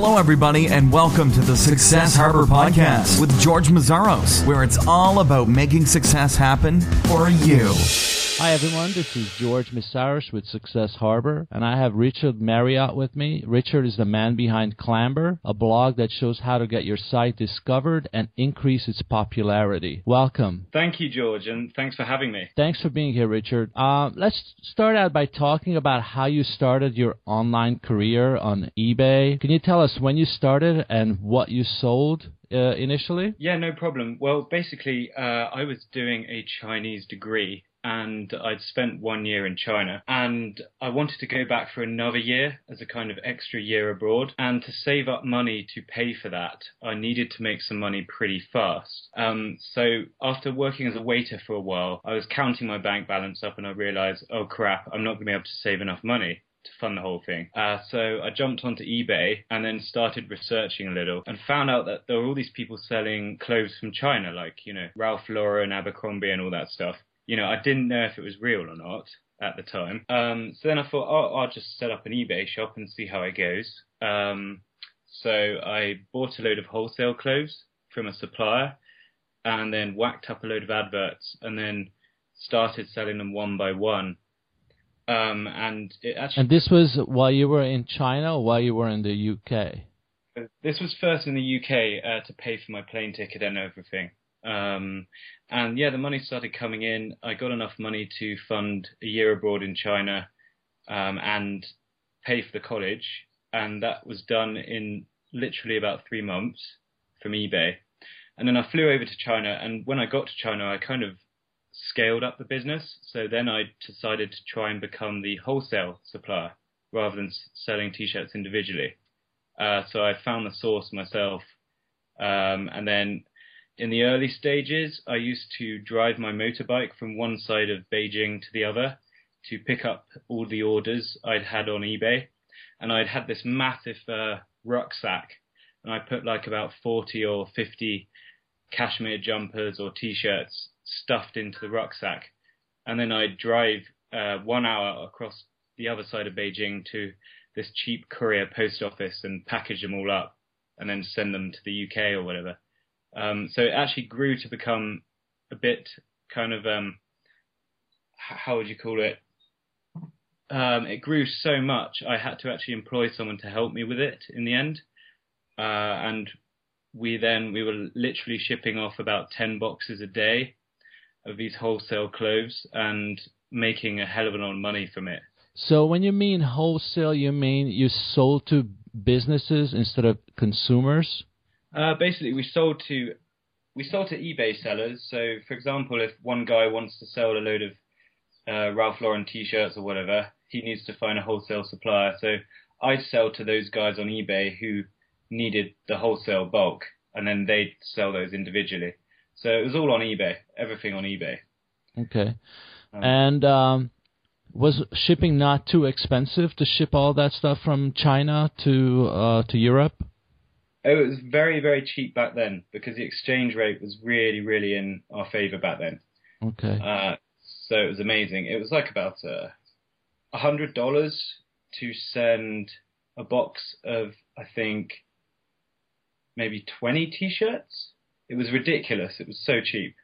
Hello, everybody, and welcome to the Success Harbor Podcast with George Meszaros, where it's all about making success happen for you. Hi everyone, this is George Meszaros with Success Harbor, and I have Richard Marriott with me. Richard is the man behind clambr, a blog that shows how to get your site discovered and increase its popularity. Welcome. Thank you, George, and thanks for having me. Thanks for being here, Richard. Uh, let's start out by talking about how you started your online career on eBay. Can you tell us when you started and what you sold? Uh, initially? Yeah, no problem. Well, basically, uh, I was doing a Chinese degree and I'd spent one year in China. And I wanted to go back for another year as a kind of extra year abroad. And to save up money to pay for that I needed to make some money pretty fast. Um, so after working as a waiter for a while I was counting my bank balance up and I realized oh crap I'm not going to be able to save enough money to fund the whole thing. Uh, so I jumped onto eBay and then started researching a little and found out that there were all these people selling clothes from China, like, you know, Ralph Lauren, and Abercrombie, and all that stuff you know, I didn't know if it was real or not at the time. Um, so then I thought, oh, I'll just set up an eBay shop and see how it goes. Um, so I bought a load of wholesale clothes from a supplier and then whacked up a load of adverts and then started selling them one by one. Um, and it actually. And this was while you were in China or while you were in the UK? This was first in the UK uh, to pay for my plane ticket and everything. Um, and yeah, the money started coming in. I got enough money to fund a year abroad in China um, and pay for the college. And that was done in literally about three months from eBay. And then I flew over to China. And when I got to China, I kind of scaled up the business. So then I decided to try and become the wholesale supplier rather than selling t-shirts individually. Uh, so I found the source myself. Um, and then in the early stages, I used to drive my motorbike from one side of Beijing to the other to pick up all the orders I'd had on eBay. And I'd had this massive uh, rucksack, and I put like about 40 or 50 cashmere jumpers or t-shirts stuffed into the rucksack. And then I'd drive uh, one hour across the other side of Beijing to this cheap courier post office and package them all up and then send them to the UK or whatever. Um, so it actually grew to become a bit kind of um, how would you call it? Um, it grew so much I had to actually employ someone to help me with it in the end, uh, and we then we were literally shipping off about ten boxes a day of these wholesale clothes and making a hell of a lot of money from it. So when you mean wholesale, you mean you sold to businesses instead of consumers? Uh, basically, we sold to we sold to eBay sellers. So, for example, if one guy wants to sell a load of uh, Ralph Lauren T-shirts or whatever, he needs to find a wholesale supplier. So, I'd sell to those guys on eBay who needed the wholesale bulk, and then they'd sell those individually. So it was all on eBay, everything on eBay. Okay, um, and um, was shipping not too expensive to ship all that stuff from China to uh, to Europe? Oh, it was very, very cheap back then because the exchange rate was really, really in our favor back then. Okay. Uh, so it was amazing. It was like about uh, a hundred dollars to send a box of, I think, maybe twenty t-shirts. It was ridiculous. It was so cheap.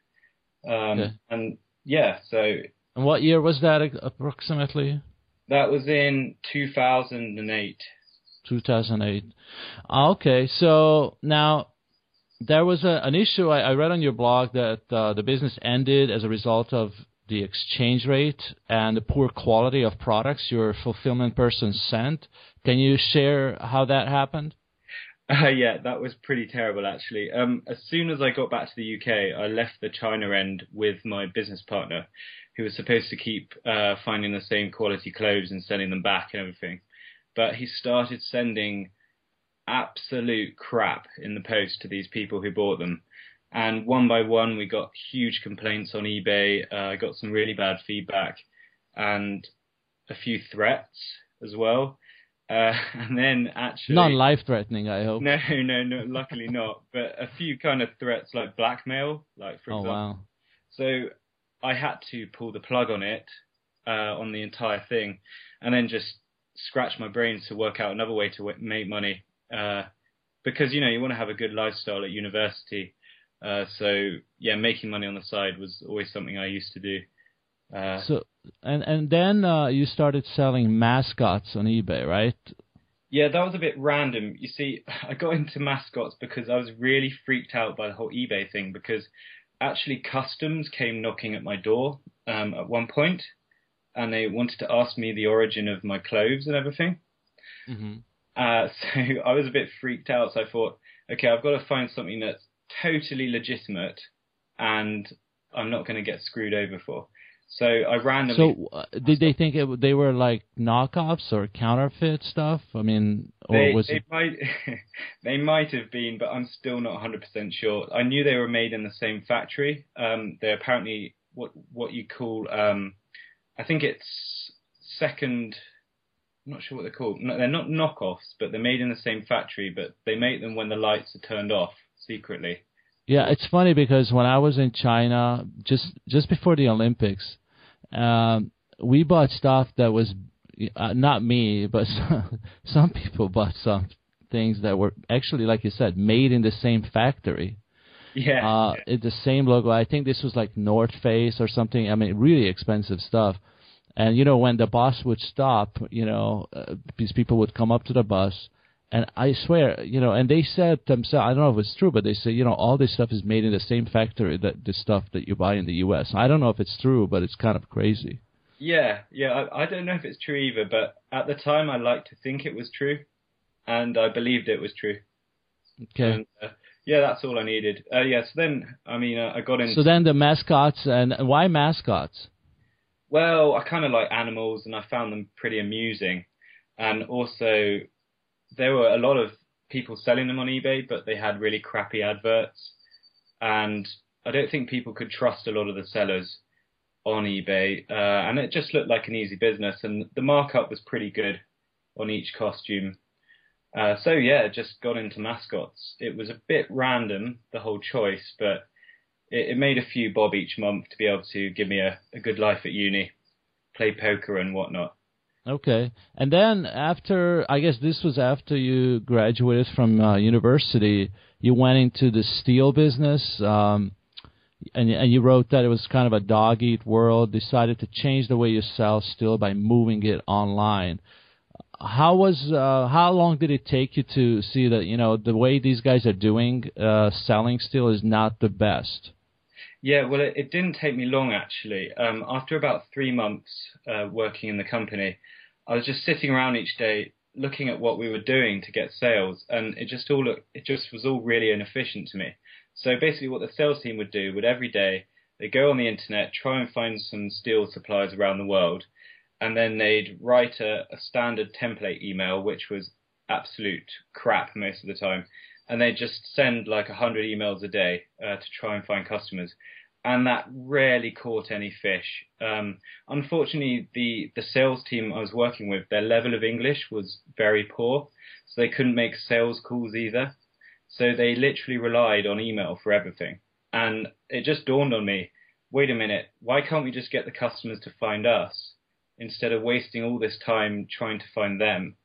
Um, okay. And yeah, so. And what year was that approximately? That was in 2008. 2008. Ah, okay, so now there was a, an issue I, I, read on your blog that uh, the business ended as a result of the exchange rate and the poor quality of products your fulfillment person sent. Can you share how that happened? Uh, yeah, that was pretty terrible actually. Um, as soon as I got back to the UK, I left the China end with my business partner, who was supposed to keep uh, finding the same quality clothes and sending them back and everything but he started sending absolute crap in the post to these people who bought them. And one by one, we got huge complaints on eBay. Uh, I got some really bad feedback and a few threats as well. Uh, and then actually. non life threatening, I hope. No, no, no, luckily not. But a few kind of threats like blackmail, like for oh, example. Wow. So I had to pull the plug on it, uh, on the entire thing, and then just scratch my brains to work out another way to make money. uh, because you know you want to have a good lifestyle at university. Uh, so yeah, making money on the side was always something I used to do. Uh, so and and then uh, you started selling mascots on eBay, right? Yeah, that was a bit random. You see, I got into mascots because I was really freaked out by the whole eBay thing because actually customs came knocking at my door um, at one point, and they wanted to ask me the origin of my clothes and everything. Mm-hmm. Uh, so I was a bit freaked out. So I thought, okay, I've got to find something that's totally legitimate, and I'm not going to get screwed over for. So I randomly. So uh, did they think it, they were like knockoffs or counterfeit stuff? I mean, or they, was they it? might they might have been, but I'm still not 100% sure. I knew they were made in the same factory. Um, they're apparently what what you call um, I think it's second. I'm not sure what they're called. No, they're not knockoffs, but they're made in the same factory. But they make them when the lights are turned off secretly. Yeah, it's funny because when I was in China, just just before the Olympics, um, we bought stuff that was uh, not me, but some, some people bought some things that were actually, like you said, made in the same factory. Yeah, uh, yeah. the same logo. I think this was like North Face or something. I mean, really expensive stuff. And you know, when the bus would stop, you know, uh, these people would come up to the bus, and I swear, you know, and they said themselves, I don't know if it's true, but they say, you know, all this stuff is made in the same factory that the stuff that you buy in the U.S. I don't know if it's true, but it's kind of crazy. Yeah, yeah, I, I don't know if it's true either, but at the time I liked to think it was true, and I believed it was true. Okay. And, uh, yeah, that's all I needed. Uh, yeah, so then, I mean, uh, I got in. So then the mascots, and why mascots? Well, I kind of like animals, and I found them pretty amusing, and also there were a lot of people selling them on eBay, but they had really crappy adverts, and I don't think people could trust a lot of the sellers on eBay, uh, and it just looked like an easy business, and the markup was pretty good on each costume. Uh, so yeah, just got into mascots. It was a bit random, the whole choice, but it, it made a few bob each month to be able to give me a, a good life at uni, play poker and whatnot. Okay, and then after, I guess this was after you graduated from uh, university, you went into the steel business, um, and and you wrote that it was kind of a dog eat world. Decided to change the way you sell steel by moving it online. How was uh, how long did it take you to see that you know the way these guys are doing uh, selling steel is not the best? Yeah, well, it, it didn't take me long actually. Um, after about three months uh, working in the company, I was just sitting around each day looking at what we were doing to get sales, and it just all looked, it just was all really inefficient to me. So basically, what the sales team would do would every day they go on the internet, try and find some steel suppliers around the world, and then they'd write a, a standard template email, which was absolute crap most of the time, and they'd just send like a hundred emails a day uh, to try and find customers and that rarely caught any fish. Um, unfortunately, the, the sales team I was working with, their level of English was very poor, so they couldn't make sales calls either. So they literally relied on email for everything. And it just dawned on me, wait a minute, why can't we just get the customers to find us instead of wasting all this time trying to find them?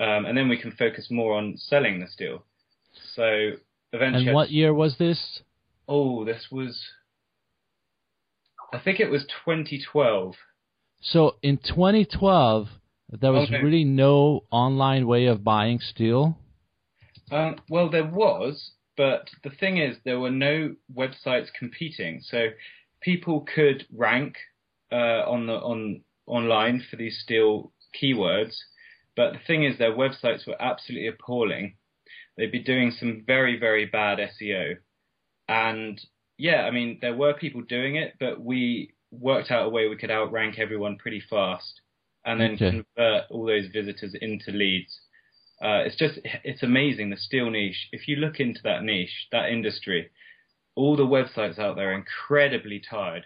Um, and then we can focus more on selling the steel. So eventually. And what year was this? Oh, this was I think it was 2012. So in 2012, there was Okay. really no online way of buying steel. Um, well, there was, but the thing is, there were no websites competing, so people could rank uh, on the on online for these steel keywords. But the thing is, their websites were absolutely appalling. They'd be doing some very very bad SEO, and yeah, I mean, there were people doing it, but we worked out a way we could outrank everyone pretty fast, and then Okay. convert all those visitors into leads. Uh, it's just, it's amazing the steel niche. If you look into that niche, that industry, all the websites out there are incredibly tired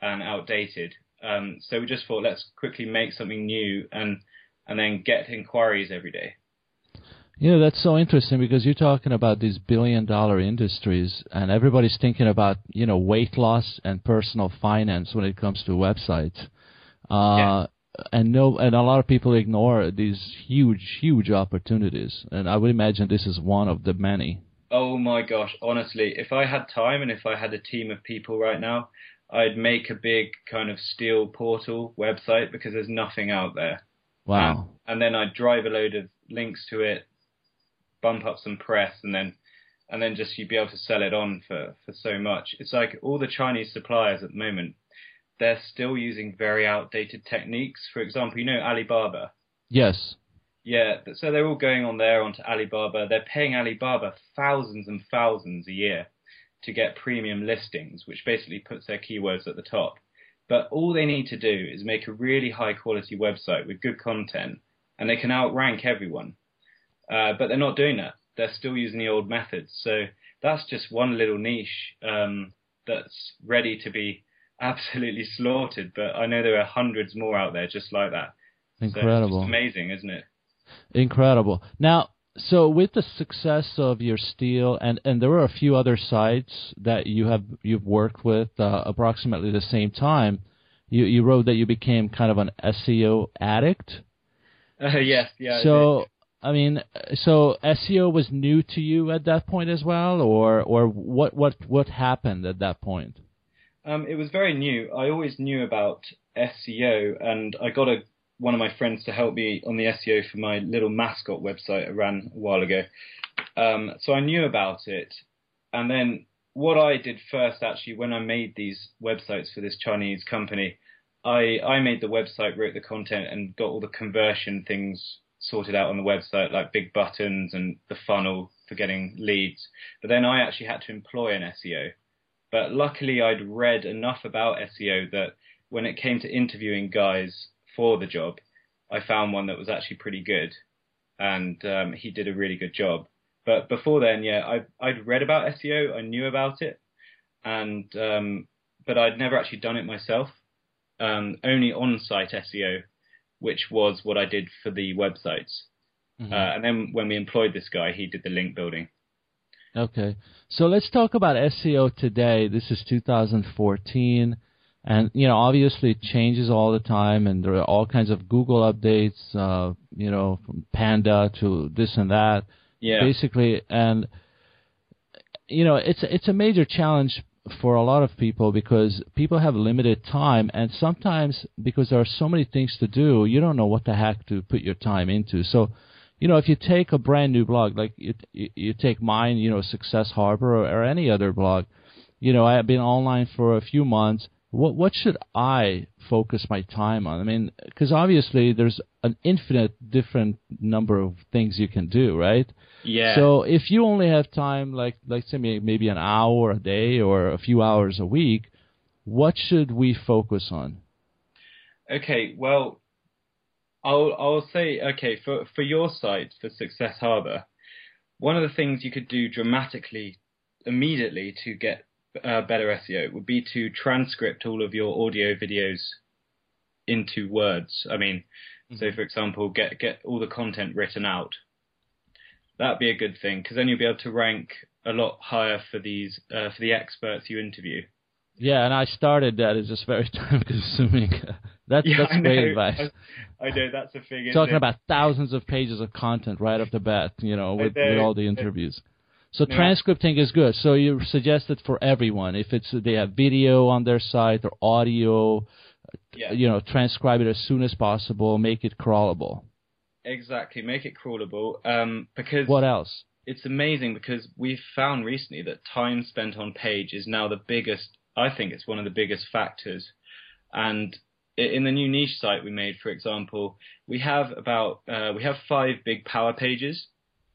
and outdated. Um, so we just thought, let's quickly make something new and and then get inquiries every day. You know, that's so interesting because you're talking about these billion dollar industries and everybody's thinking about, you know, weight loss and personal finance when it comes to websites. Uh, and no, and a lot of people ignore these huge, huge opportunities. And I would imagine this is one of the many. Oh my gosh, honestly, if I had time and if I had a team of people right now, I'd make a big kind of steel portal website because there's nothing out there. Wow. And, and then I'd drive a load of links to it, bump up some press, and then and then just you'd be able to sell it on for for so much. It's like all the Chinese suppliers at the moment, they're still using very outdated techniques. For example, you know Alibaba. Yes. Yeah, so they're all going on there onto Alibaba. They're paying Alibaba thousands and thousands a year to get premium listings, which basically puts their keywords at the top. But all they need to do is make a really high quality website with good content, and they can outrank everyone. Uh, but they're not doing that. They're still using the old methods. So that's just one little niche um, that's ready to be absolutely slaughtered. But I know there are hundreds more out there just like that. Incredible. So amazing, isn't it? Incredible. Now, so with the success of your steel, and and there were a few other sites that you have you've worked with uh, approximately the same time. You you wrote that you became kind of an SEO addict. Uh, yes, yeah. So I, I mean, so SEO was new to you at that point as well, or or what what what happened at that point? Um, it was very new. I always knew about SEO, and I got a one of my friends to help me on the SEO for my little mascot website I ran a while ago. Um, so I knew about it. And then what I did first, actually, when I made these websites for this Chinese company, I, I made the website, wrote the content, and got all the conversion things sorted out on the website, like big buttons and the funnel for getting leads. But then I actually had to employ an SEO. But luckily, I'd read enough about SEO that when it came to interviewing guys for the job, I found one that was actually pretty good, and um, he did a really good job. But before then, yeah, I I'd read about SEO, I knew about it, and um, but I'd never actually done it myself. Um, only on-site SEO, which was what I did for the websites. Mm-hmm. Uh, and then when we employed this guy, he did the link building. Okay, so let's talk about SEO today. This is 2014 and you know obviously it changes all the time and there are all kinds of google updates uh you know from panda to this and that. Yeah. Basically and you know it's it's a major challenge for a lot of people because people have limited time and sometimes because there are so many things to do you don't know what the heck to put your time into. So you know if you take a brand new blog like you you take mine you know success harbor or, or any other blog you know i've been online for a few months what what should I focus my time on? I mean, because obviously there's an infinite different number of things you can do, right? Yeah. So if you only have time, like like say maybe an hour a day or a few hours a week, what should we focus on? Okay, well, I'll I'll say okay for for your site for Success Harbor, one of the things you could do dramatically immediately to get uh, better SEO would be to transcript all of your audio videos into words. I mean, mm-hmm. so for example, get get all the content written out. That'd be a good thing because then you'll be able to rank a lot higher for these uh, for the experts you interview. Yeah, and I started that. It's just very time consuming. that's yeah, that's great advice. I, I, know that's a thing. Talking about thousands of pages of content right off the bat, you know, with, with all the interviews. So yeah. transcripting is good. So you suggest it for everyone. If it's they have video on their site or audio, yeah. you know, transcribe it as soon as possible. Make it crawlable. Exactly, make it crawlable. Um, because what else? It's amazing because we've found recently that time spent on page is now the biggest. I think it's one of the biggest factors. And in the new niche site we made, for example, we have about uh, we have five big power pages,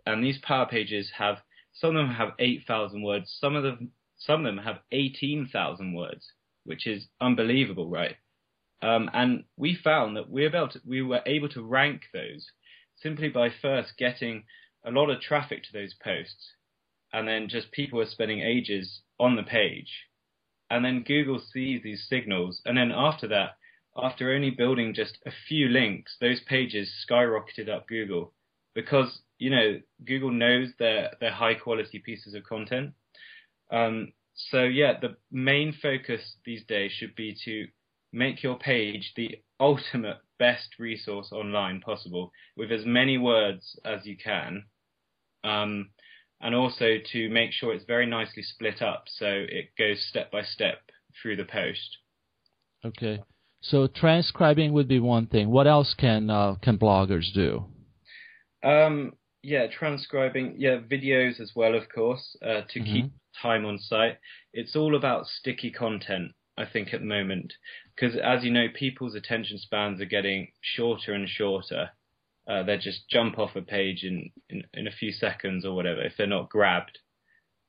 and these power pages have some of them have 8,000 words. Some of them, some of them have 18,000 words, which is unbelievable, right? Um, and we found that we to, we were able to rank those simply by first getting a lot of traffic to those posts, and then just people were spending ages on the page, and then Google sees these signals, and then after that, after only building just a few links, those pages skyrocketed up Google because you know, Google knows their high quality pieces of content. Um, so yeah, the main focus these days should be to make your page the ultimate best resource online possible with as many words as you can. Um, and also to make sure it's very nicely split up so it goes step by step through the post. Okay. So transcribing would be one thing. What else can uh, can bloggers do? Um, yeah, transcribing, yeah, videos as well, of course, uh, to Mhm. keep time on site. It's all about sticky content, I think, at the moment, because as you know, people's attention spans are getting shorter and shorter. Uh, they just jump off a page in, in, in a few seconds or whatever if they're not grabbed.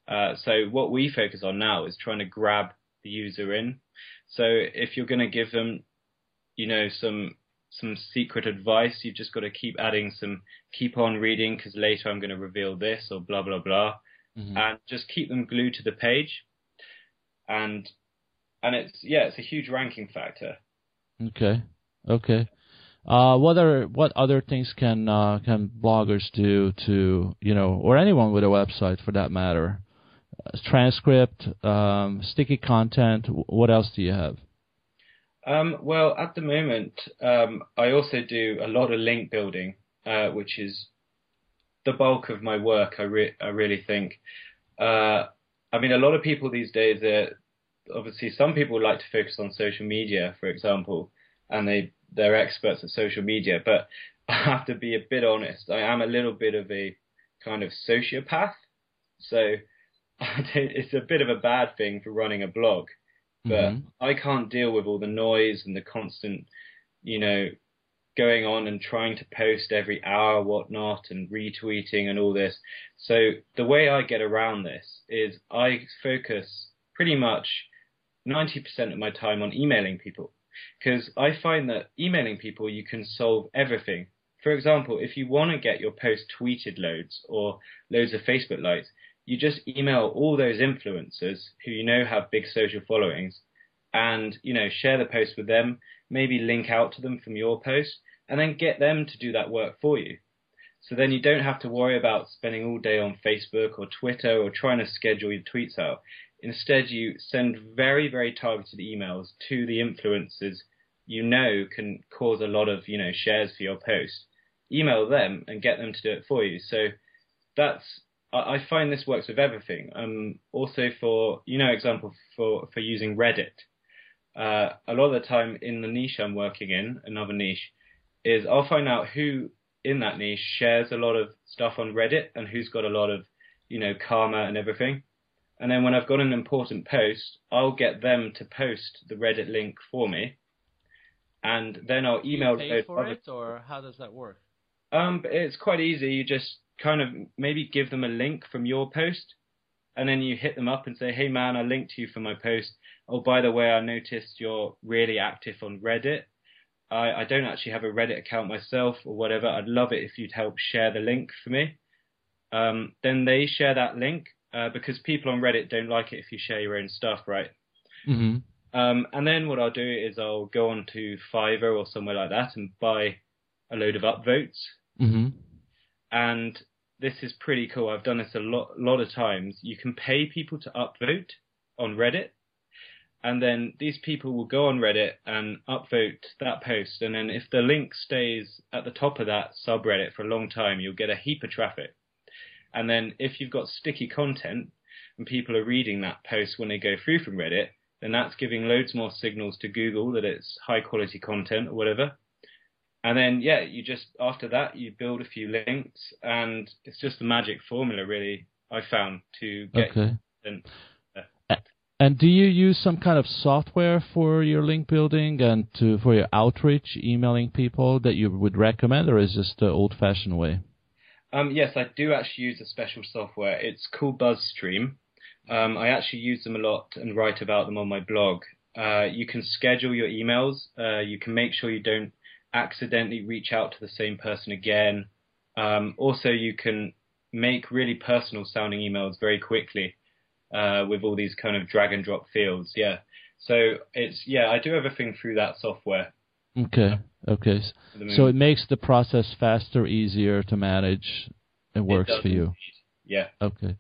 Uh, so what we focus on now is trying to grab the user in. So if you're going to give them, you know, some some secret advice, you've just got to keep adding some, keep on reading because later I'm going to reveal this or blah blah blah, Mhm. and just keep them glued to the page. And and it's yeah, it's a huge ranking factor. Okay. Okay. Uh, what are what other things can uh, can bloggers do to you know or anyone with a website for that matter? Uh, transcript, um, sticky content. What else do you have? Um, well, at the moment, um, I also do a lot of link building, uh, which is the bulk of my work. I, re- I really think. Uh, I mean, a lot of people these days obviously some people like to focus on social media, for example, and they they're experts at social media. But I have to be a bit honest. I am a little bit of a kind of sociopath, so it's a bit of a bad thing for running a blog but Mhm. I can't deal with all the noise and the constant, you know, going on and trying to post every hour, whatnot, and retweeting and all this. So the way I get around this is I focus pretty much 90% of my time on emailing people because I find that emailing people, you can solve everything. For example, if you want to get your post tweeted loads or loads of Facebook likes, you just email all those influencers who you know have big social followings and, you know, share the post with them, maybe link out to them from your post and then get them to do that work for you. So then you don't have to worry about spending all day on Facebook or Twitter or trying to schedule your tweets out. Instead, you send very, very targeted emails to the influencers you know can cause a lot of, you know, shares for your post. Email them and get them to do it for you. So that's I I find this works with everything. Um, also for you know example for for using Reddit. Uh, a lot of the time in the niche I'm working in, another niche, is I'll find out who in that niche shares a lot of stuff on Reddit and who's got a lot of you know karma and everything. And then when I've got an important post, I'll get them to post the Reddit link for me, and then I'll email Do you pay for it, or how does that work? um, it's quite easy. You just kind of maybe give them a link from your post, and then you hit them up and say, "Hey man, I linked you for my post. Oh, by the way, I noticed you're really active on Reddit. I, I don't actually have a Reddit account myself or whatever. I'd love it if you'd help share the link for me." Um, then they share that link uh, because people on Reddit don't like it if you share your own stuff, right? Mm-hmm. Um, and then what I'll do is I'll go on to Fiverr or somewhere like that and buy a load of upvotes Mm-hmm. And this is pretty cool. I've done this a lot, lot of times. You can pay people to upvote on Reddit, and then these people will go on Reddit and upvote that post. And then if the link stays at the top of that subreddit for a long time, you'll get a heap of traffic. And then if you've got sticky content and people are reading that post when they go through from Reddit, then that's giving loads more signals to Google that it's high quality content or whatever. And then, yeah, you just, after that, you build a few links and it's just a magic formula, really, I found to get. Okay. And, And do you use some kind of software for your link building and to for your outreach, emailing people that you would recommend, or is this the old-fashioned way? um, yes, I do actually use a special software. It's called BuzzStream. Um, I actually use them a lot and write about them on my blog. Uh, you can schedule your emails. Uh, you can make sure you don't accidentally reach out to the same person again. Um, also, you can make really personal sounding emails very quickly uh, with all these kind of drag and drop fields. Yeah. So it's yeah, I do everything through that software. Okay. Okay. So it makes the process faster, easier to manage. It works does for you. indeed. Yeah. Okay.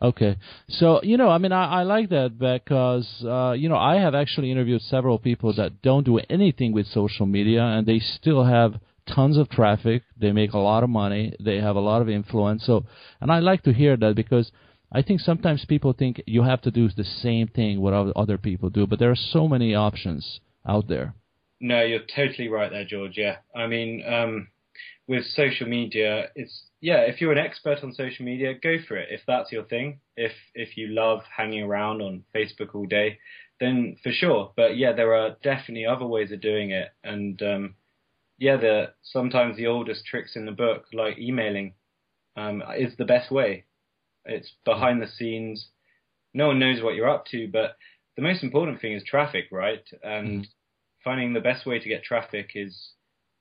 Okay, so you know, I mean, I, I like that because uh, you know I have actually interviewed several people that don't do anything with social media and they still have tons of traffic. They make a lot of money. They have a lot of influence. So, and I like to hear that because I think sometimes people think you have to do the same thing what other people do, but there are so many options out there. No, you're totally right there, George. Yeah, I mean, um, with social media, it's yeah, if you're an expert on social media, go for it. If that's your thing, if if you love hanging around on Facebook all day, then for sure. But yeah, there are definitely other ways of doing it, and um, yeah, the sometimes the oldest tricks in the book, like emailing, um, is the best way. It's behind the scenes. No one knows what you're up to, but the most important thing is traffic, right? And mm. finding the best way to get traffic is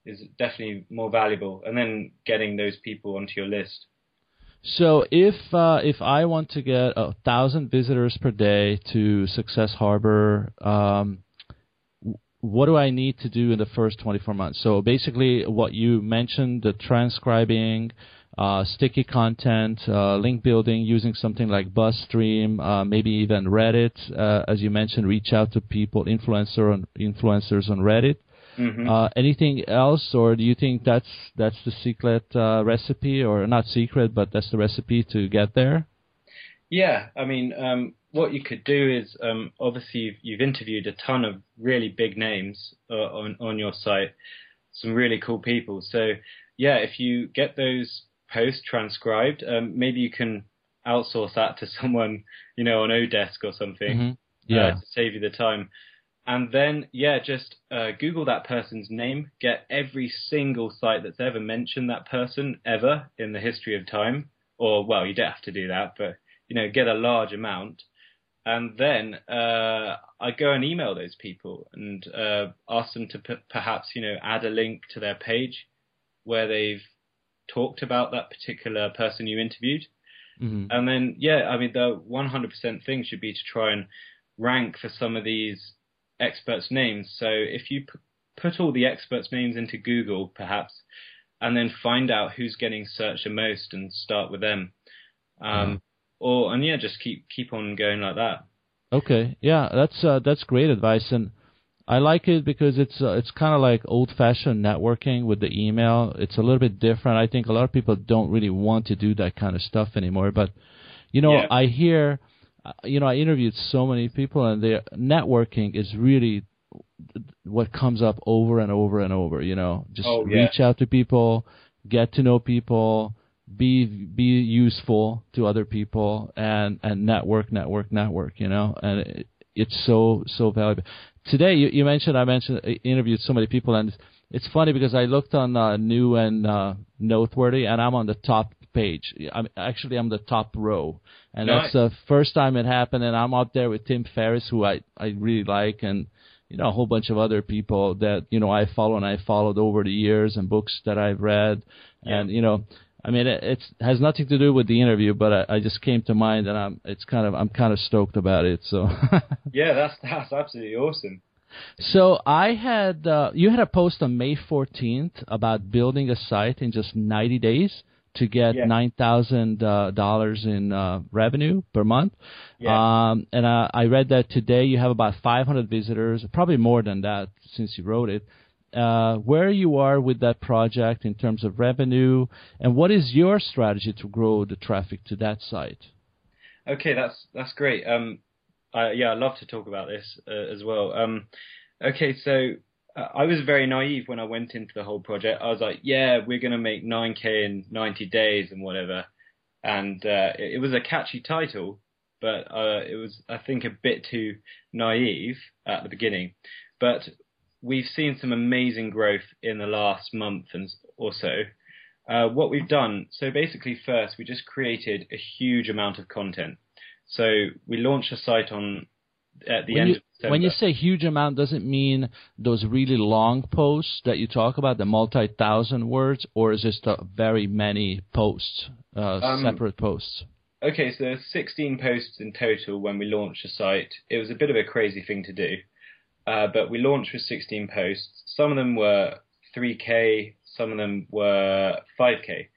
is definitely more valuable, and then getting those people onto your list. So if uh, if I want to get a thousand visitors per day to Success Harbor, um, what do I need to do in the first 24 months? So basically, what you mentioned, the transcribing, uh, sticky content, uh, link building using something like BuzzStream, uh, maybe even Reddit, uh, as you mentioned, reach out to people, influencer on, influencers on Reddit. Mm-hmm. Uh, anything else, or do you think that's that's the secret uh, recipe, or not secret, but that's the recipe to get there? Yeah, I mean, um, what you could do is um, obviously you've, you've, interviewed a ton of really big names uh, on on your site, some really cool people. So yeah, if you get those posts transcribed, um, maybe you can outsource that to someone, you know, on Odesk or something. Mm-hmm. Yeah, uh, to save you the time and then yeah, just uh, Google that person's name, get every single site that's ever mentioned that person ever in the history of time, or well, you don't have to do that, but you know, get a large amount, and then uh, I go and email those people and uh, ask them to p- perhaps you know add a link to their page where they've talked about that particular person you interviewed. Mm-hmm. And then, yeah, I mean, the 100% thing should be to try and rank for some of these experts' names. So if you p- put all the experts' names into Google, perhaps, and then find out who's getting searched the most and start with them. Um, mm. Or and yeah, just keep keep on going like that. Okay, yeah, that's uh, that's great advice, and I like it because it's uh, it's kind of like old-fashioned networking with the email. It's a little bit different. I think a lot of people don't really want to do that kind of stuff anymore. But you know, yeah. I hear you know, I interviewed so many people, and their networking is really what comes up over and over and over. You know, just oh, yeah. reach out to people, get to know people, be be useful to other people, and and network, network, network. You know, and it, it's so so valuable. Today, you, you mentioned I mentioned I interviewed so many people, and it's funny because I looked on uh, new and uh, noteworthy, and I'm on the top page. I'm actually I'm the top row, and nice. that's the first time it happened. And I'm out there with Tim Ferriss, who I I really like, and you know a whole bunch of other people that you know I follow and I followed over the years and books that I've read, yeah. and you know. I mean, it it's, has nothing to do with the interview, but I, I just came to mind, and I'm it's kind of I'm kind of stoked about it. So yeah, that's that's absolutely awesome. So I had uh, you had a post on May 14th about building a site in just 90 days to get yeah. nine thousand uh, dollars in uh, revenue per month. Yeah. Um, and uh, I read that today you have about 500 visitors, probably more than that since you wrote it. Uh, where you are with that project in terms of revenue, and what is your strategy to grow the traffic to that site? Okay, that's that's great. Um, I, yeah, I'd love to talk about this uh, as well. Um, okay, so I was very naive when I went into the whole project. I was like, yeah, we're going to make 9K in 90 days and whatever. And uh, it, it, was a catchy title, but uh, it was, I think, a bit too naive at the beginning. But we've seen some amazing growth in the last month and or so. Uh, what we've done, so basically, first, we just created a huge amount of content. So we launched a site on at the when end you, when you say huge amount, does it mean those really long posts that you talk about, the multi-thousand words, or is this the very many posts, uh, um, separate posts? Okay, so there's 16 posts in total when we launched the site. It was a bit of a crazy thing to do, uh, but we launched with 16 posts. Some of them were 3k, some of them were 5k,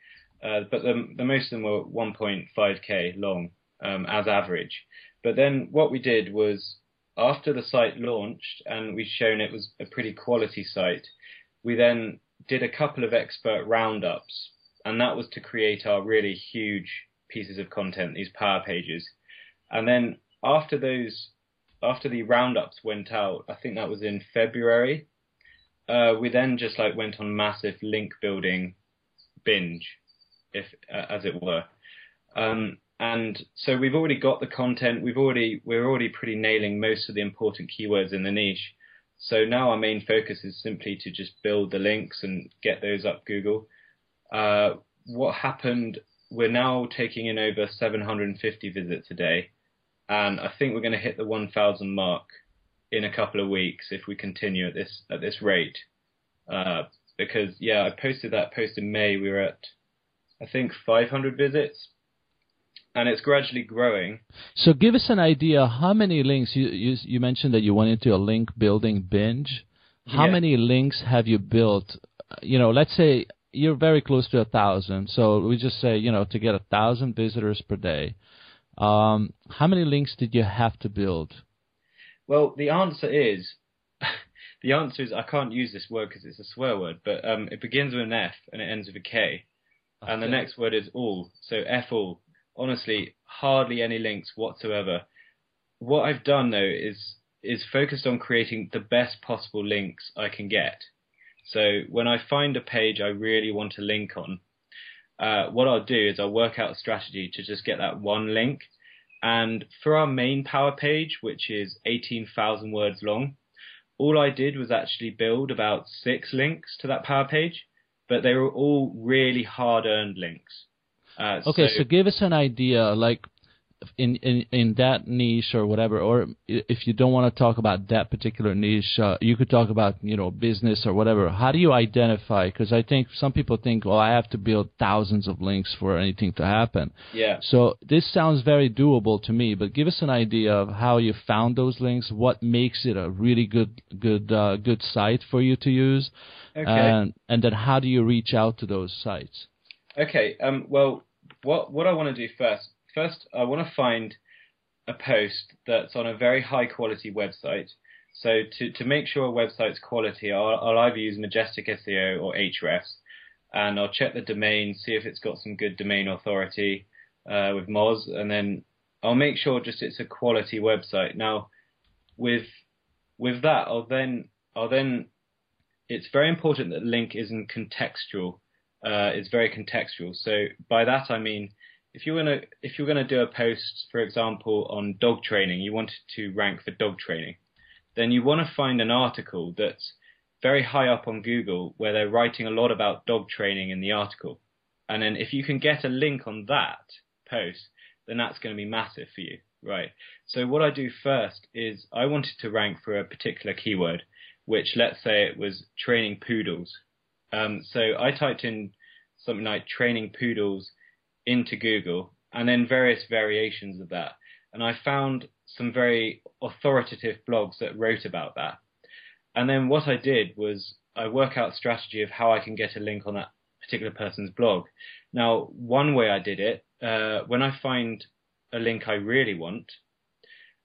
uh, but the, the most of them were 1.5k long. um, as average. But then what we did was after the site launched and we'd shown it was a pretty quality site, we then did a couple of expert roundups, and that was to create our really huge pieces of content, these power pages. And then after those, after the roundups went out, I think that was in February. Uh, we then just like went on massive link building binge, if uh, as it were. Um, and so we've already got the content. We've already we're already pretty nailing most of the important keywords in the niche. So now our main focus is simply to just build the links and get those up Google. Uh, what happened? We're now taking in over 750 visits a day, and I think we're going to hit the 1,000 mark in a couple of weeks if we continue at this at this rate. Uh, because yeah, I posted that post in May. We were at I think 500 visits and it's gradually growing. So give us an idea how many links you you, you mentioned that you went into a link building binge. How Yeah. many links have you built? You know, let's say you're very close to a thousand. So we just say you know to get a thousand visitors per day. Um, how many links did you have to build? Well, the answer is the answer is I can't use this word because it's a swear word, but um, it begins with an F and it ends with a K, and the next word is all. So F all. Honestly, hardly any links whatsoever. What I've done though is is focused on creating the best possible links I can get. So when I find a page I really want to link on, uh, what I'll do is I'll work out a strategy to just get that one link. And for our main power page, which is 18,000 words long, all I did was actually build about six links to that power page, but they were all really hard earned links. Uh, Okay, so, give us an idea, like in, in in that niche or whatever, or if you don't want to talk about that particular niche, uh, you could talk about you know business or whatever. How do you identify? Because I think some people think, well, I have to build thousands of links for anything to happen. yeah. So this sounds very doable to me, but give us an idea of how you found those links. What makes it a really good good uh, good site for you to use, Okay. and and then how do you reach out to those sites? Okay. Um, well, what what I want to do first, first I want to find a post that's on a very high quality website. So to to make sure a website's quality, I'll, I'll either use Majestic SEO or Ahrefs, and I'll check the domain, see if it's got some good domain authority uh, with Moz, and then I'll make sure just it's a quality website. Now, with with that, I'll then I'll then it's very important that link isn't contextual uh, is very contextual. So by that I mean, if you're gonna if you're gonna do a post, for example, on dog training, you wanted to rank for dog training, then you want to find an article that's very high up on Google where they're writing a lot about dog training in the article, and then if you can get a link on that post, then that's going to be massive for you, right? So what I do first is I wanted to rank for a particular keyword, which let's say it was training poodles. Um, so I typed in something like training poodles into Google and then various variations of that. And I found some very authoritative blogs that wrote about that. And then what I did was I work out a strategy of how I can get a link on that particular person's blog. Now, one way I did it, uh, when I find a link I really want,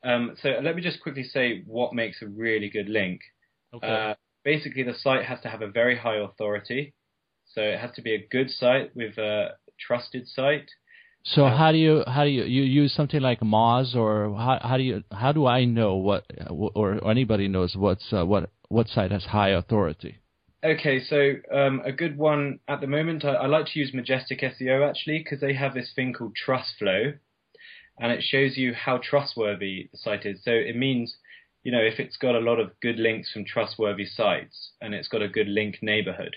um, so let me just quickly say what makes a really good link. Uh, basically, the site has to have a very high authority. So it has to be a good site with a trusted site. So how do you how do you you use something like Moz or how how do you how do I know what or, or anybody knows what's uh, what what site has high authority? Okay, so um, a good one at the moment, I, I like to use Majestic SEO actually because they have this thing called Trust Flow, and it shows you how trustworthy the site is. So it means, you know, if it's got a lot of good links from trustworthy sites and it's got a good link neighborhood,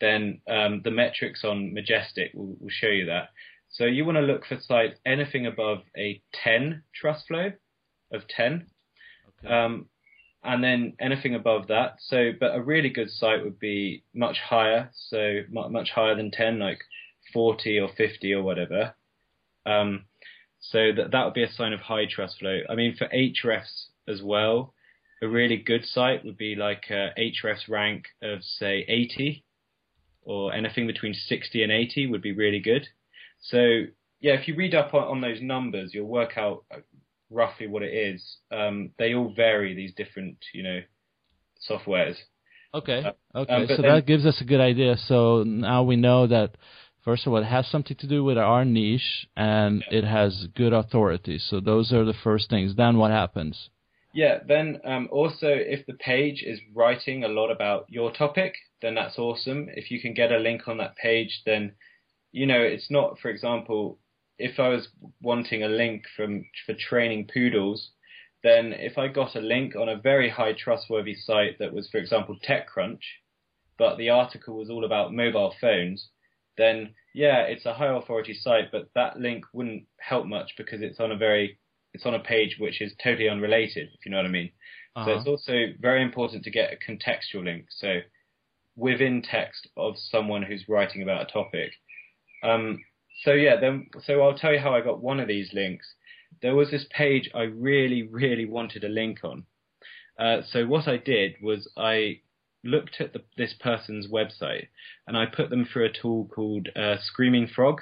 then um, the metrics on Majestic will, will show you that. So you want to look for sites anything above a 10 trust flow of 10. Um, and then anything above that. So, but a really good site would be much higher, so much higher than 10, like 40 or 50 or whatever. Um, so that that would be a sign of high trust flow. I mean, for Ahrefs as well, a really good site would be like a Hrefs rank of say 80, or anything between 60 and 80 would be really good. So yeah, if you read up on, on those numbers, you'll work out roughly what it is. Um, they all vary these different, you know, softwares. Okay. Uh, Okay. um, so then- that gives us a good idea. So now we know that first of all, it has something to do with our niche, and it has good authority. So those are the first things. Then what happens? Yeah, then um, also if the page is writing a lot about your topic, then that's awesome. If you can get a link on that page, then you know it's not, for example, if I was wanting a link from for training poodles, then if I got a link on a very high trustworthy site that was, for example, TechCrunch, but the article was all about mobile phones, then yeah, it's a high authority site, but that link wouldn't help much because it's on a very it's on a page which is totally unrelated, if you know what I mean. So Uh-huh. it's also very important to get a contextual link. So within text of someone who's writing about a topic. Um, so yeah, then so I'll tell you how I got one of these links. There was this page I really, really wanted a link on. Uh, so what I did was I looked at the, this person's website and I put them through a tool called uh, Screaming Frog,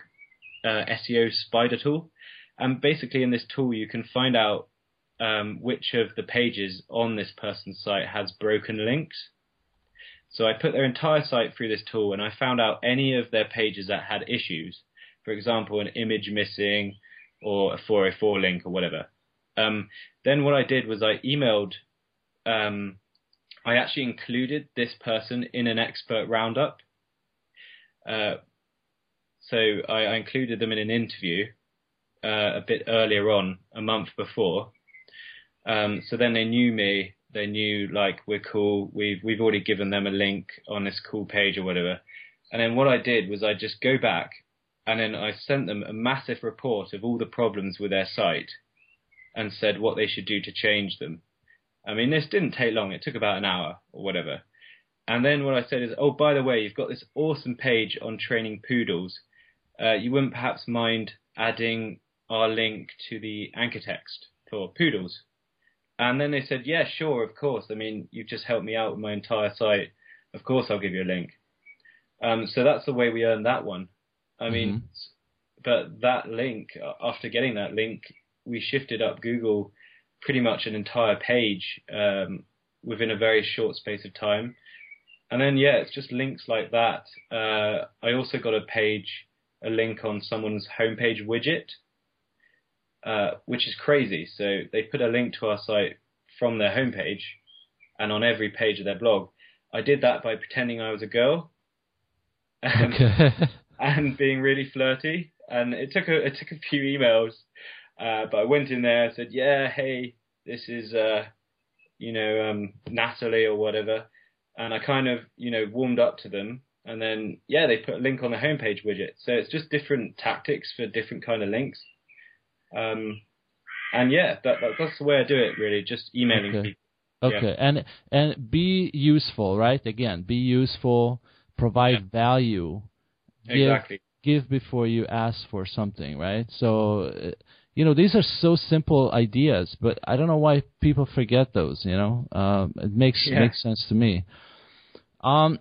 uh, SEO Spider Tool. And basically, in this tool, you can find out um, which of the pages on this person's site has broken links. So I put their entire site through this tool and I found out any of their pages that had issues. For example, an image missing or a 404 link or whatever. Um, then what I did was I emailed, um, I actually included this person in an expert roundup. Uh, so I, I included them in an interview uh, a bit earlier on, a month before. Um, so then they knew me. They knew like we're cool. We've we've already given them a link on this cool page or whatever. And then what I did was I just go back and then I sent them a massive report of all the problems with their site and said what they should do to change them. I mean, this didn't take long. It took about an hour or whatever. And then what I said is, oh, by the way, you've got this awesome page on training poodles. Uh, you wouldn't perhaps mind adding our link to the anchor text for poodles? And then they said, yeah, sure, of course. I mean, you've just helped me out with my entire site. Of course, I'll give you a link. Um, so that's the way we earned that one. I mean, but that link, after getting that link, we shifted up Google pretty much an entire page um, within a very short space of time. And then, yeah, it's just links like that. Uh, I also got a page, a link on someone's homepage widget, uh, which is crazy. So they put a link to our site from their homepage and on every page of their blog. I did that by pretending I was a girl. And, Okay. and being really flirty. And it took a it took a few emails, uh, but I went in there and said, "Yeah, hey, this is uh, you know um, Natalie or whatever," and I kind of you know warmed up to them, and then yeah, they put a link on the homepage widget. So it's just different tactics for different kind of links. Um, and yeah, that, that that's the way I do it really, just emailing Okay. people. Okay, and and be useful, right? Again, be useful, provide value, give Exactly. give before you ask for something, right? So, uh, you know, these are so simple ideas, but I don't know why people forget those. You know, um, it makes Yeah. makes sense to me. Um,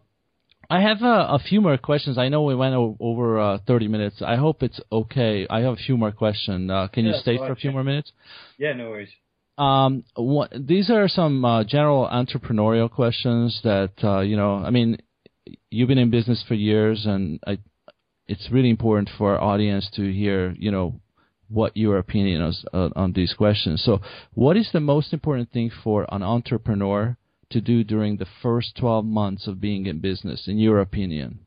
I have a, a few more questions. I know we went o- over uh, 30 minutes. I hope it's okay. I have a few more questions. Uh, can Yeah, you stay for a few yeah. more minutes? Yeah, no worries. Um, what, these are some uh, general entrepreneurial questions that uh, you know. I mean, you've been in business for years, and I, it's really important for our audience to hear, you know, what your opinion is uh, on these questions. So, what is the most important thing for an entrepreneur to do during the first 12 months of being in business, in your opinion?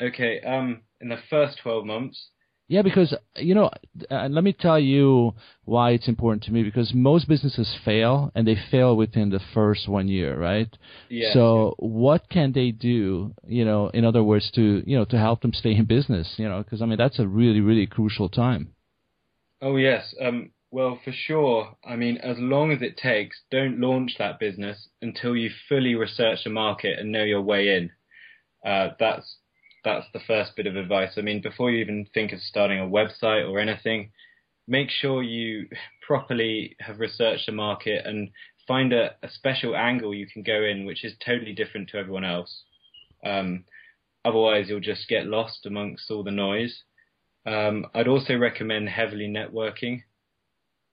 Okay. Um, in the first twelve months, Yeah, because you know, uh, let me tell you why it's important to me. Because most businesses fail, and they fail within the first one year, right? yeah. So, what can they do? You know, in other words, to you know, to help them stay in business. You know, because I mean, that's a really, really crucial time. Oh yes. Um, well, for sure. I mean, as long as it takes, don't launch that business until you fully research the market and know your way in. Uh, that's that's the first bit of advice. I mean, before you even think of starting a website or anything, make sure you properly have researched the market and find a, a special angle you can go in, which is totally different to everyone else. Um, otherwise, you'll just get lost amongst all the noise. Um, I'd also recommend heavily networking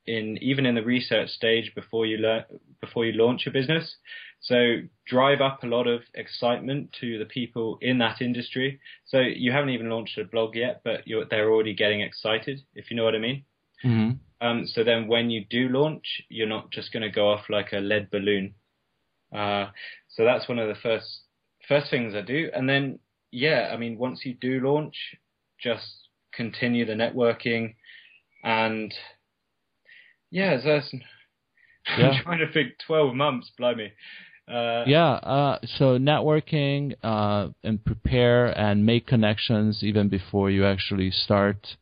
in even in the research stage before you learn before you launch a business. So drive up a lot of excitement to the people in that industry. So you haven't even launched a blog yet, but they're already getting excited, if you know what I mean. Mm-hmm. Um, so then when you do launch, you're not just going to go off like a lead balloon. Uh, so that's one of the first first things I do. And then yeah, I mean once you do launch, just continue the networking and yeah, that's yeah. I'm trying to think 12 months, blimey. Uh, yeah, uh, so networking uh, and prepare and make connections even before you actually start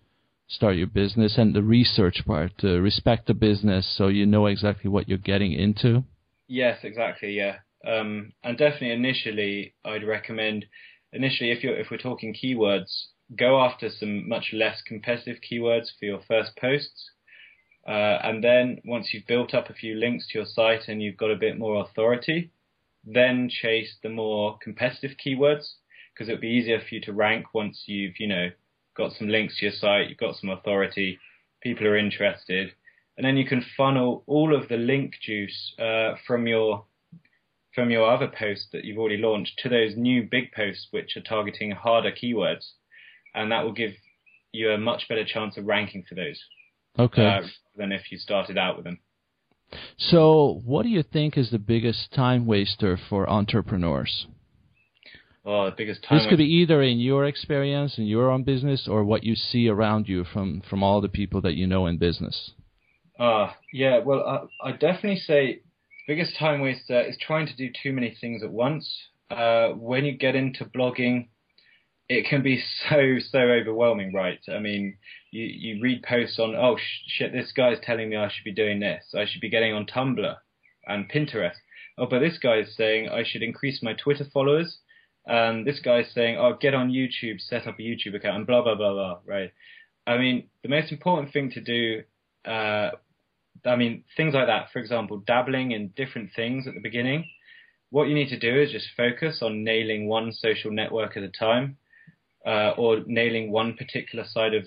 start your business, and the research part respect the business so you know exactly what you're getting into. Yes, exactly. Yeah, um, and definitely initially, I'd recommend initially if you're if we're talking keywords, go after some much less competitive keywords for your first posts. Uh, and then once you've built up a few links to your site and you've got a bit more authority, then chase the more competitive keywords because it'll be easier for you to rank once you've, you know, got some links to your site, you've got some authority, people are interested, and then you can funnel all of the link juice uh, from your from your other posts that you've already launched to those new big posts which are targeting harder keywords, and that will give you a much better chance of ranking for those. Okay. Uh, than if you started out with them. So, what do you think is the biggest time waster for entrepreneurs? Oh, the biggest time. This could be either in your experience in your own business or what you see around you from from all the people that you know in business. Ah, uh, yeah. Well, I, I definitely say biggest time waster is trying to do too many things at once. Uh, when you get into blogging, it can be so so overwhelming, right? I mean, you you read posts on oh shit, this guy's telling me I should be doing this, I should be getting on Tumblr and Pinterest. Oh, but this guy is saying I should increase my Twitter followers. And this guy's saying, oh, get on YouTube, set up a YouTube account, and blah blah blah blah. Right? I mean, the most important thing to do. Uh, I mean, things like that. For example, dabbling in different things at the beginning. What you need to do is just focus on nailing one social network at a time uh, or nailing one particular side of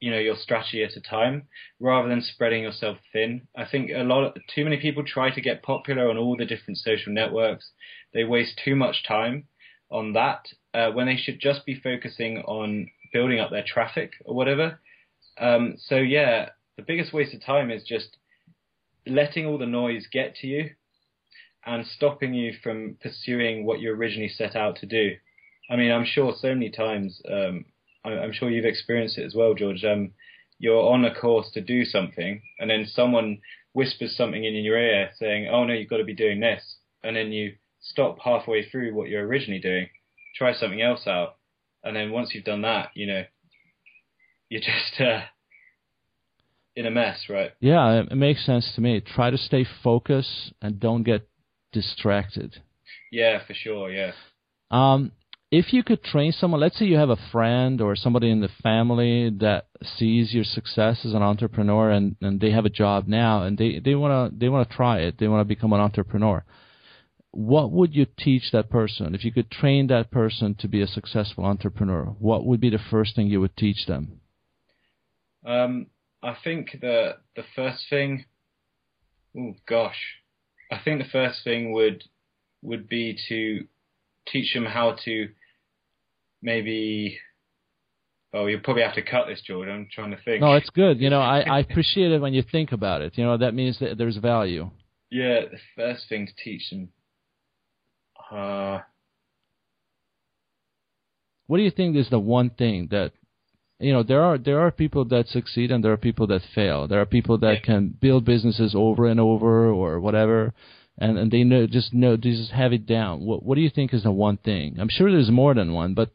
you know your strategy at a time rather than spreading yourself thin. I think a lot of, too many people try to get popular on all the different social networks. They waste too much time on that uh, when they should just be focusing on building up their traffic or whatever. Um, so yeah, the biggest waste of time is just letting all the noise get to you and stopping you from pursuing what you originally set out to do. I mean, I'm sure so many times, um, I'm sure you've experienced it as well, George. Um, you're on a course to do something, and then someone whispers something in your ear saying, "Oh no, you've got to be doing this," and then you stop halfway through what you're originally doing, try something else out, and then once you've done that, you know, you're just uh, in a mess, right? Yeah, it makes sense to me. Try to stay focused and don't get distracted. Yeah, for sure. Yeah. Um, if you could train someone, let's say you have a friend or somebody in the family that sees your success as an entrepreneur and, and they have a job now and they, they wanna they wanna try it, they wanna become an entrepreneur. What would you teach that person? If you could train that person to be a successful entrepreneur, what would be the first thing you would teach them? Um, I think the the first thing oh gosh. I think the first thing would would be to teach them how to maybe. Oh, you probably have to cut this, George. I'm trying to think. No, it's good. You know, I, I appreciate it when you think about it. You know, that means that there's value. Yeah, the first thing to teach them. Uh, what do you think is the one thing that you know there are there are people that succeed and there are people that fail there are people that yeah. can build businesses over and over or whatever and, and they know just know they just have it down. What what do you think is the one thing? I'm sure there's more than one, but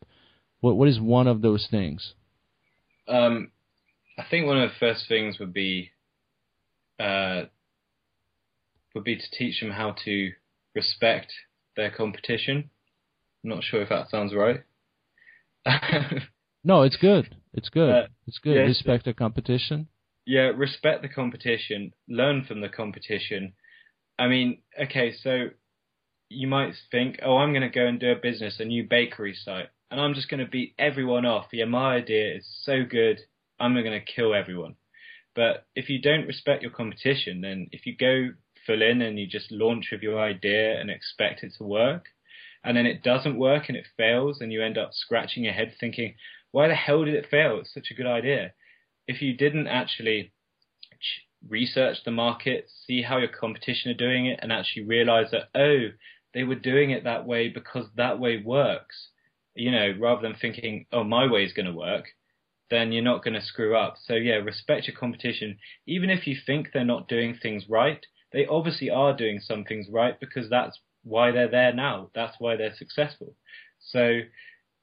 what what is one of those things? Um, I think one of the first things would be uh, would be to teach them how to respect their competition. I'm not sure if that sounds right. no, it's good. It's good. Uh, it's good. Respect the competition. Yeah, respect the competition. Learn from the competition I mean, okay, so you might think, oh, I'm going to go and do a business, a new bakery site. and I'm just going to beat everyone off. Yeah, my idea is so good, I'm going to kill everyone. But if you don't respect your competition, then if you go full in and you just launch with your idea and expect it to work, and then it doesn't work and it fails, and you end up scratching your head thinking, why the hell did it fail? It's such a good idea. If you didn't actually research the market, see how your competition are doing it, and actually realize that, oh, they were doing it that way because that way works, you know, rather than thinking, oh, my way is going to work, then you're not going to screw up. So, yeah, respect your competition. Even if you think they're not doing things right, they obviously are doing some things right because that's why they're there now. That's why they're successful. So,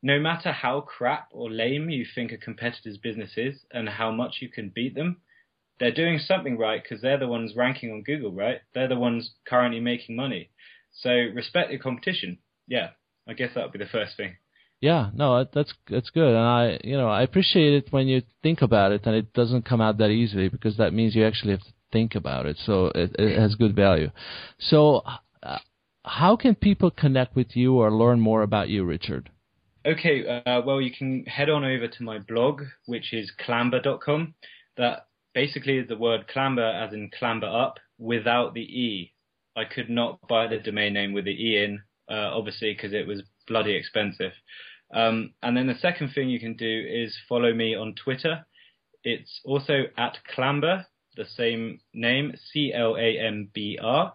no matter how crap or lame you think a competitor's business is and how much you can beat them, they're doing something right because they're the ones ranking on Google, right? They're the ones currently making money. So respect your competition. Yeah, I guess that would be the first thing. Yeah, no, that's that's good, and I, you know, I appreciate it when you think about it, and it doesn't come out that easily because that means you actually have to think about it. So it, it has good value. So, uh, how can people connect with you or learn more about you, Richard? Okay, uh, well, you can head on over to my blog, which is clambr.com. That basically the word clamber as in clamber up without the E. I could not buy the domain name with the E in, uh, obviously, because it was bloody expensive. Um, and then the second thing you can do is follow me on Twitter. It's also at clambr, the same name, C L A M B R.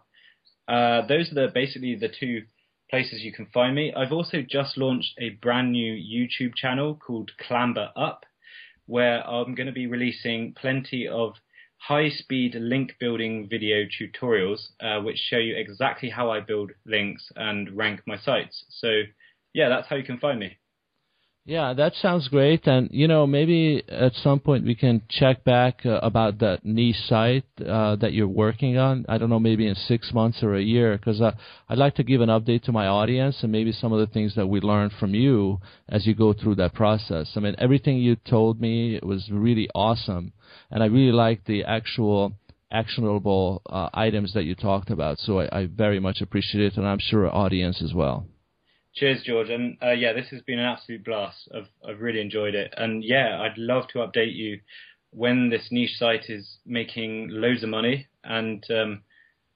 Uh, those are the, basically the two places you can find me. I've also just launched a brand new YouTube channel called Clamber Up, where I'm going to be releasing plenty of high speed link building video tutorials, uh, which show you exactly how I build links and rank my sites. So, yeah, that's how you can find me. Yeah, that sounds great. And, you know, maybe at some point we can check back uh, about that niche site uh, that you're working on. I don't know, maybe in six months or a year, because uh, I'd like to give an update to my audience and maybe some of the things that we learned from you as you go through that process. I mean, everything you told me was really awesome. And I really like the actual actionable uh, items that you talked about. So I, I very much appreciate it, and I'm sure our audience as well. Cheers, George. And uh, yeah, this has been an absolute blast. I've, I've really enjoyed it. And yeah, I'd love to update you when this niche site is making loads of money. And um,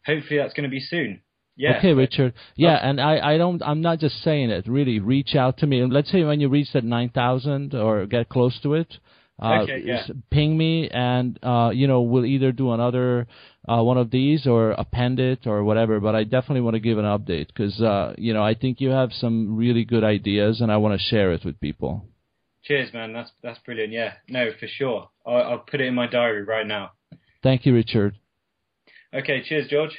hopefully that's going to be soon. Yeah. Okay, Richard. Yeah, and I, I don't I'm not just saying it. Really, reach out to me. And let's say when you reach that nine thousand or get close to it, uh, okay, yeah. ping me, and uh, you know we'll either do another uh, one of these or append it or whatever. But I definitely want to give an update because uh, you know I think you have some really good ideas, and I want to share it with people. Cheers, man. That's that's brilliant. Yeah, no, for sure. I'll, I'll put it in my diary right now. Thank you, Richard. Okay. Cheers, George.